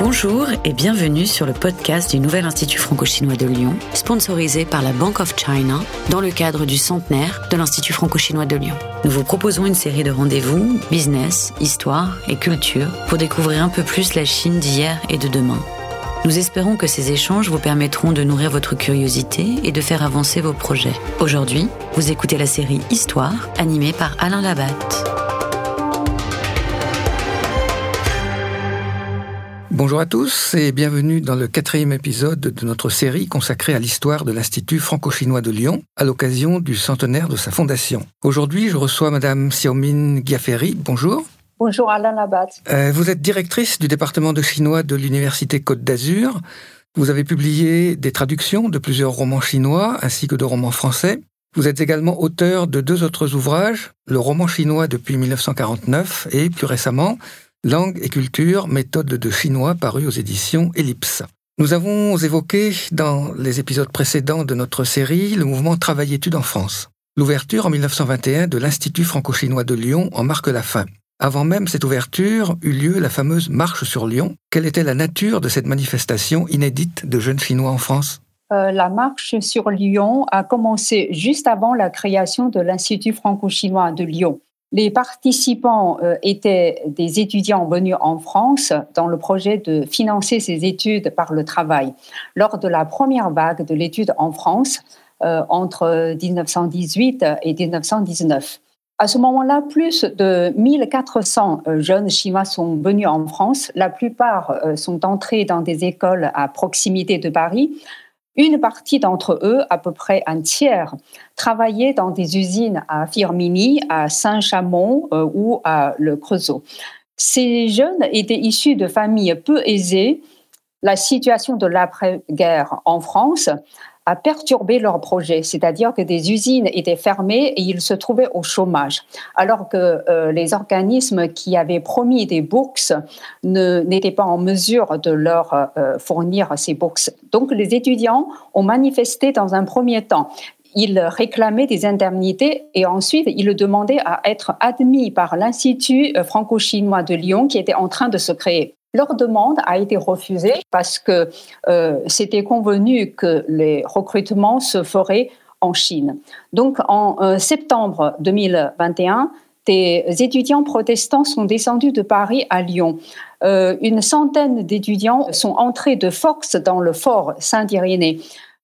Bonjour et bienvenue sur le podcast du Nouvel Institut franco-chinois de Lyon, sponsorisé par la Bank of China dans le cadre du centenaire de l'Institut franco-chinois de Lyon. Nous vous proposons une série de rendez-vous, business, histoire et culture pour découvrir un peu plus la Chine d'hier et de demain. Nous espérons que ces échanges vous permettront de nourrir votre curiosité et de faire avancer vos projets. Aujourd'hui, vous écoutez la série Histoire, animée par Alain Labatte. Bonjour à tous et bienvenue dans le quatrième épisode de notre série consacrée à l'histoire de l'Institut franco-chinois de Lyon à l'occasion du centenaire de sa fondation. Aujourd'hui, je reçois Madame Xiaomin Giaferi. Bonjour. Bonjour Alain Labatte. Euh, vous êtes directrice du département de chinois de l'Université Côte d'Azur. Vous avez publié des traductions de plusieurs romans chinois ainsi que de romans français. Vous êtes également auteur de deux autres ouvrages, le roman chinois depuis 1949 et plus récemment Langue et culture, méthode de chinois paru aux éditions Ellipse. Nous avons évoqué dans les épisodes précédents de notre série le mouvement Travail-études en France. L'ouverture en 1921 de l'Institut franco-chinois de Lyon en marque la fin. Avant même cette ouverture eut lieu la fameuse Marche sur Lyon. Quelle était la nature de cette manifestation inédite de jeunes Chinois en France? Euh, la marche sur Lyon a commencé juste avant la création de l'Institut franco-chinois de Lyon. Les participants euh, étaient des étudiants venus en France dans le projet de financer ces études par le travail. Lors de la première vague de l'étude en France, euh, entre 1918 et 1919. À ce moment-là, plus de 1400 euh, jeunes Chinois sont venus en France. La plupart sont entrés dans des écoles à proximité de Paris une partie d'entre eux, à peu près un tiers, travaillaient dans des usines à Firmini, à Saint-Chamond euh, ou à Le Creusot. Ces jeunes étaient issus de familles peu aisées. La situation de l'après-guerre en France a perturbé leur projet, c'est-à-dire que des usines étaient fermées et ils se trouvaient au chômage, alors que euh, les organismes qui avaient promis des bourses n'étaient pas en mesure de leur euh, fournir ces bourses. Donc les étudiants ont manifesté dans un premier temps ils réclamaient des indemnités et ensuite ils demandaient à être admis par l'Institut franco-chinois de Lyon qui était en train de se créer. Leur demande a été refusée parce que euh, c'était convenu que les recrutements se feraient en Chine. Donc en euh, septembre 2021, des étudiants protestants sont descendus de Paris à Lyon. Euh, une centaine d'étudiants sont entrés de force dans le fort Saint-Irénée.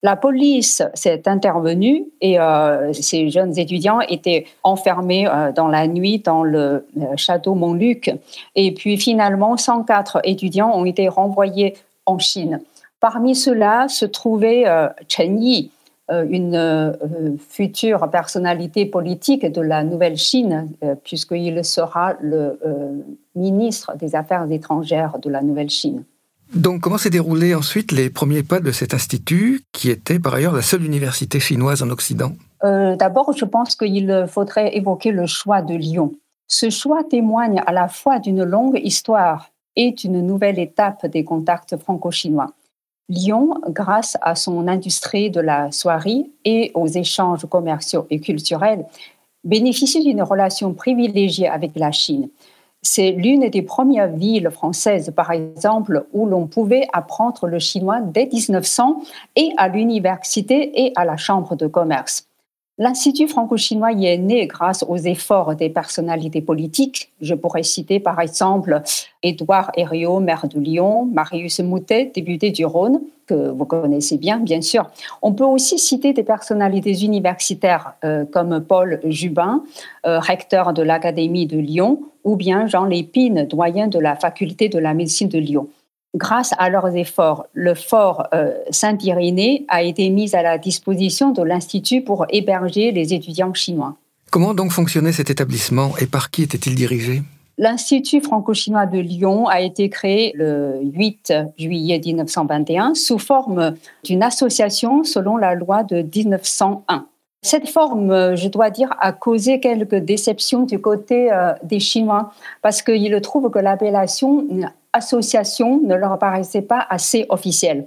La police s'est intervenue et euh, ces jeunes étudiants étaient enfermés euh, dans la nuit dans le euh, château Montluc. Et puis finalement, 104 étudiants ont été renvoyés en Chine. Parmi ceux-là se trouvait Chen Yi, une future personnalité politique de la Nouvelle Chine, puisqu'il sera le ministre des Affaires étrangères de la Nouvelle Chine. Donc, comment s'est déroulé ensuite les premiers pas de cet institut, qui était par ailleurs la seule université chinoise en Occident? Euh, D'abord, je pense qu'il faudrait évoquer le choix de Lyon. Ce choix témoigne à la fois d'une longue histoire et d'une nouvelle étape des contacts franco-chinois. Lyon, grâce à son industrie de la soierie et aux échanges commerciaux et culturels, bénéficie d'une relation privilégiée avec la Chine. C'est l'une des premières villes françaises, par exemple, où l'on pouvait apprendre le chinois dès 1900 et à l'université et à la chambre de commerce. L'Institut franco-chinois y est né grâce aux efforts des personnalités politiques. Je pourrais citer par exemple Édouard Herriot, maire de Lyon, Marius Moutet, député du Rhône, que vous connaissez bien, bien sûr. On peut aussi citer des personnalités universitaires euh, comme Paul Jubin, euh, recteur de l'Académie de Lyon, ou bien Jean Lépine, doyen de la faculté de la médecine de Lyon grâce à leurs efforts, le fort euh, Saint-Irénée a été mis à la disposition de l'Institut pour héberger les étudiants chinois. Comment donc fonctionnait cet établissement et par qui était-il dirigé? L'Institut franco-chinois de Lyon a été créé le 8 juillet 1921 sous forme d'une association selon la loi de 1901. Cette forme, je dois dire, a causé quelques déceptions du côté euh, des Chinois parce qu'ils trouvent que l'appellation association ne leur paraissait pas assez officielle.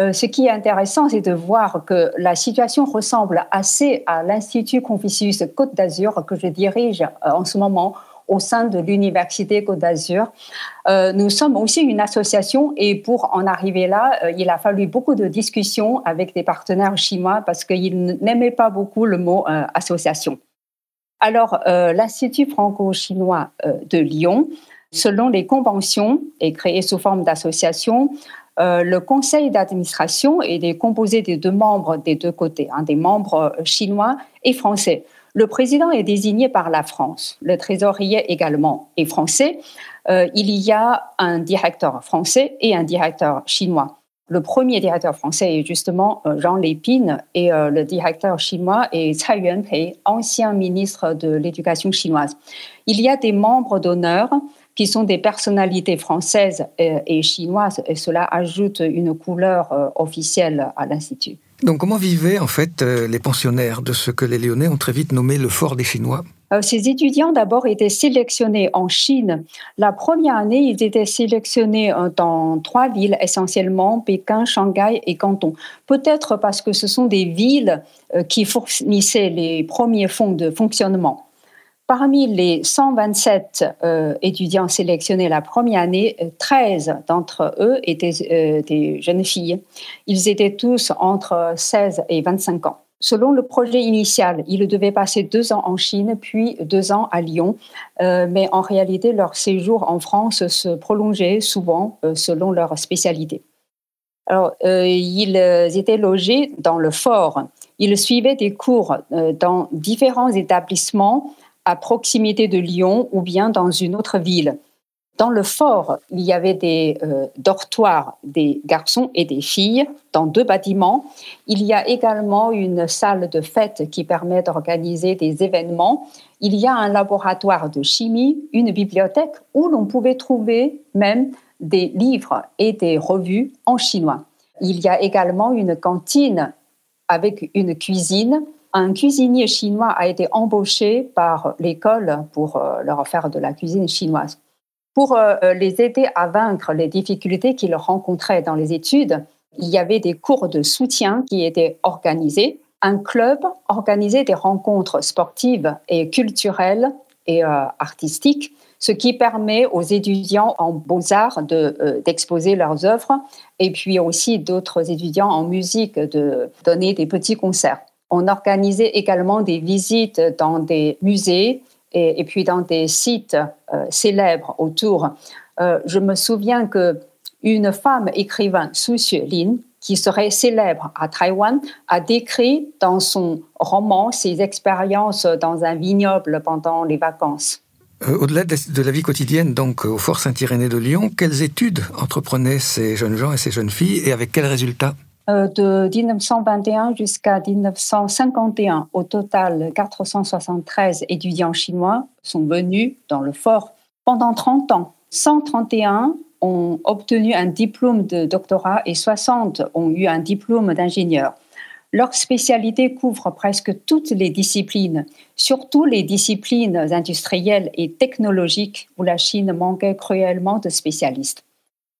Euh, ce qui est intéressant, c'est de voir que la situation ressemble assez à l'Institut Confucius Côte d'Azur que je dirige euh, en ce moment, au sein de l'Université Côte d'Azur. Euh, nous sommes aussi une association et pour en arriver là, euh, il a fallu beaucoup de discussions avec des partenaires chinois parce qu'ils n'aimaient pas beaucoup le mot euh, association. Alors, l'Institut franco-chinois de Lyon, selon les conventions, est créé sous forme d'association. le conseil d'administration est composé des deux membres des deux côtés, hein, des membres chinois et français. Le président est désigné par la France, le trésorier également est français. Euh, il y a un directeur français et un directeur chinois. Le premier directeur français est justement euh, Jean Lépine et euh, le directeur chinois est Tsai Yuanpei, ancien ministre de l'Éducation chinoise. Il y a des membres d'honneur qui sont des personnalités françaises et chinoises et cela ajoute une couleur officielle à l'Institut. Donc comment vivaient en fait euh, les pensionnaires de ce que les Lyonnais ont très vite nommé le fort des Chinois? Euh, ces étudiants d'abord étaient sélectionnés en Chine. La première année, ils étaient sélectionnés euh, dans trois villes essentiellement, Pékin, Shanghai et Canton. Peut-être parce que ce sont des villes qui fournissaient les premiers fonds de fonctionnement. Parmi les 127 euh, étudiants sélectionnés la première année, 13 d'entre eux étaient euh, des jeunes filles. Ils étaient tous entre 16 et 25 ans. Selon le projet initial, ils devaient passer deux ans en Chine, puis deux ans à Lyon. Euh, mais en réalité, leur séjour en France se prolongeait souvent selon leur spécialité. Alors, ils étaient logés dans le fort. Ils suivaient des cours dans différents établissements à proximité de Lyon ou bien dans une autre ville. Dans le fort, il y avait des euh, dortoirs des garçons et des filles dans deux bâtiments. Il y a également une salle de fête qui permet d'organiser des événements. Il y a un laboratoire de chimie, une bibliothèque où l'on pouvait trouver même des livres et des revues en chinois. Il y a également une cantine avec une cuisine un cuisinier chinois a été embauché par l'école pour euh, leur faire de la cuisine chinoise. Pour euh, euh, les aider à vaincre les difficultés qu'ils rencontraient dans les études, il y avait des cours de soutien qui étaient organisés. Un club organisait des rencontres sportives et culturelles et artistiques, ce qui permet aux étudiants en beaux-arts d'exposer leurs œuvres et puis aussi d'autres étudiants en musique de donner des petits concerts. On organisait également des visites dans des musées et, puis dans des sites euh, célèbres autour. Euh, je me souviens que une femme écrivain, Su Xuelin, qui serait célèbre à Taïwan, a décrit dans son roman ses expériences dans un vignoble pendant les vacances. Euh, au-delà de la vie quotidienne, donc au Fort Saint-Irénée de Lyon, quelles études entreprenaient ces jeunes gens et ces jeunes filles et avec quels résultats? De 1921 jusqu'à 1951. Au total, 473 étudiants chinois sont venus dans le fort pendant 30 ans. 131 ont obtenu un diplôme de doctorat et 60 ont eu un diplôme d'ingénieur. Leur spécialité couvre presque toutes les disciplines, surtout les disciplines industrielles et technologiques où la Chine manquait cruellement de spécialistes.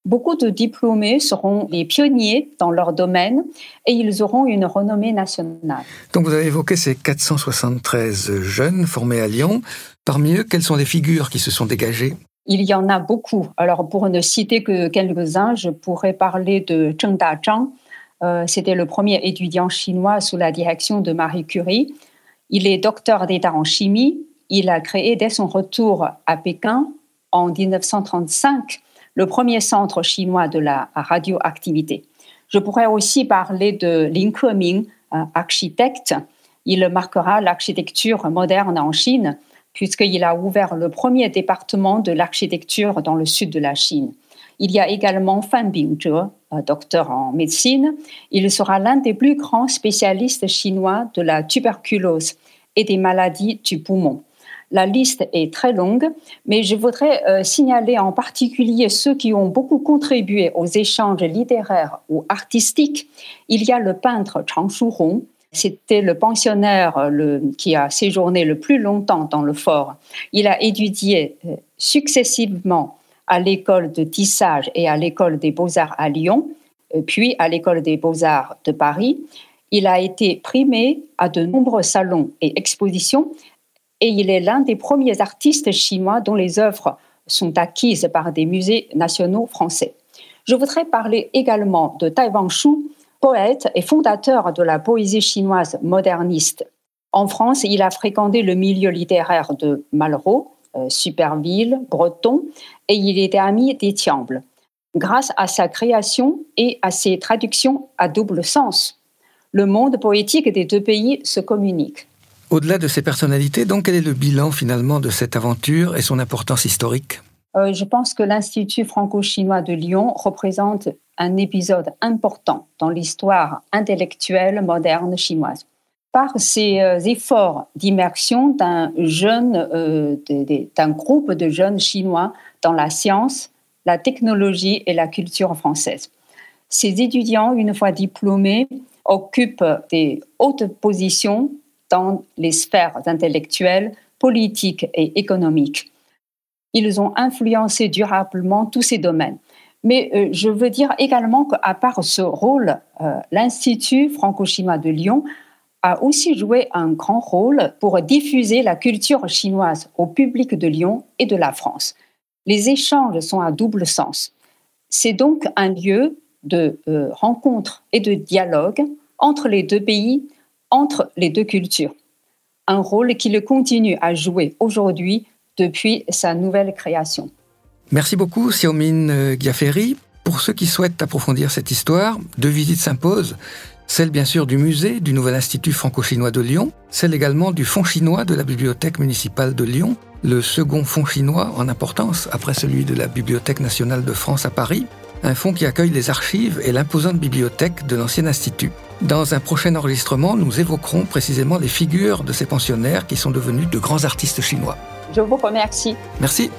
Beaucoup de diplômés seront les pionniers dans leur domaine et ils auront une renommée nationale. Donc vous avez évoqué ces 473 jeunes formés à Lyon. Parmi eux, quelles sont les figures qui se sont dégagées? Il y en a beaucoup. Alors, pour ne citer que quelques-uns, je pourrais parler de Zheng Dazhang. Euh, C'était le premier étudiant chinois sous la direction de Marie Curie. Il est docteur d'État en chimie. Il a créé dès son retour à Pékin en 1935 le premier centre chinois de la radioactivité. Je pourrais aussi parler de Lin Keming, architecte. Il marquera l'architecture moderne en Chine puisqu'il a ouvert le premier département de l'architecture dans le sud de la Chine. Il y a également Fan Bingzhe, docteur en médecine. Il sera l'un des plus grands spécialistes chinois de la tuberculose et des maladies du poumon. La liste est très longue, mais je voudrais euh, signaler en particulier ceux qui ont beaucoup contribué aux échanges littéraires ou artistiques. Il y a le peintre Chang Shuhong. C'était le pensionnaire euh, qui a séjourné le plus longtemps dans le fort. Il a étudié euh, successivement à l'école de tissage et à l'école des beaux-arts à Lyon, puis à l'école des beaux-arts de Paris. Il a été primé à de nombreux salons et expositions et il est l'un des premiers artistes chinois dont les œuvres sont acquises par des musées nationaux français. Je voudrais parler également de Tai Wangshu, poète et fondateur de la poésie chinoise moderniste. En France, il a fréquenté le milieu littéraire de Malraux, euh, Superville, Breton, et il était ami d'Étiamble. Grâce à sa création et à ses traductions à double sens, le monde poétique des deux pays se communique. Au-delà de ces personnalités, donc, quel est le bilan finalement de cette aventure et son importance historique? Euh, Je pense que l'Institut franco-chinois de Lyon représente un épisode important dans l'histoire intellectuelle moderne chinoise. Par ses euh, efforts d'immersion d'un jeune, euh, d'un groupe de jeunes chinois dans la science, la technologie et la culture française. Ces étudiants, une fois diplômés, occupent des hautes positions les sphères intellectuelles, politiques et économiques. Ils ont influencé durablement tous ces domaines. Mais euh, je veux dire également qu'à part ce rôle, euh, l'Institut franco-chinois de Lyon a aussi joué un grand rôle pour diffuser la culture chinoise au public de Lyon et de la France. Les échanges sont à double sens. C'est donc un lieu de euh, rencontre et de dialogue entre les deux pays, entre les deux cultures. Un rôle qu'il continue à jouer aujourd'hui depuis sa nouvelle création. Merci beaucoup, Xiaomine Giaferi. Pour ceux qui souhaitent approfondir cette histoire, deux visites s'imposent. Celle bien sûr du musée du Nouvel Institut franco-chinois de Lyon, celle également du Fonds chinois de la Bibliothèque municipale de Lyon, le second fonds chinois en importance après celui de la Bibliothèque nationale de France à Paris, un fonds qui accueille les archives et l'imposante bibliothèque de l'ancien institut. Dans un prochain enregistrement, nous évoquerons précisément les figures de ces pensionnaires qui sont devenus de grands artistes chinois. Je vous remercie. Merci.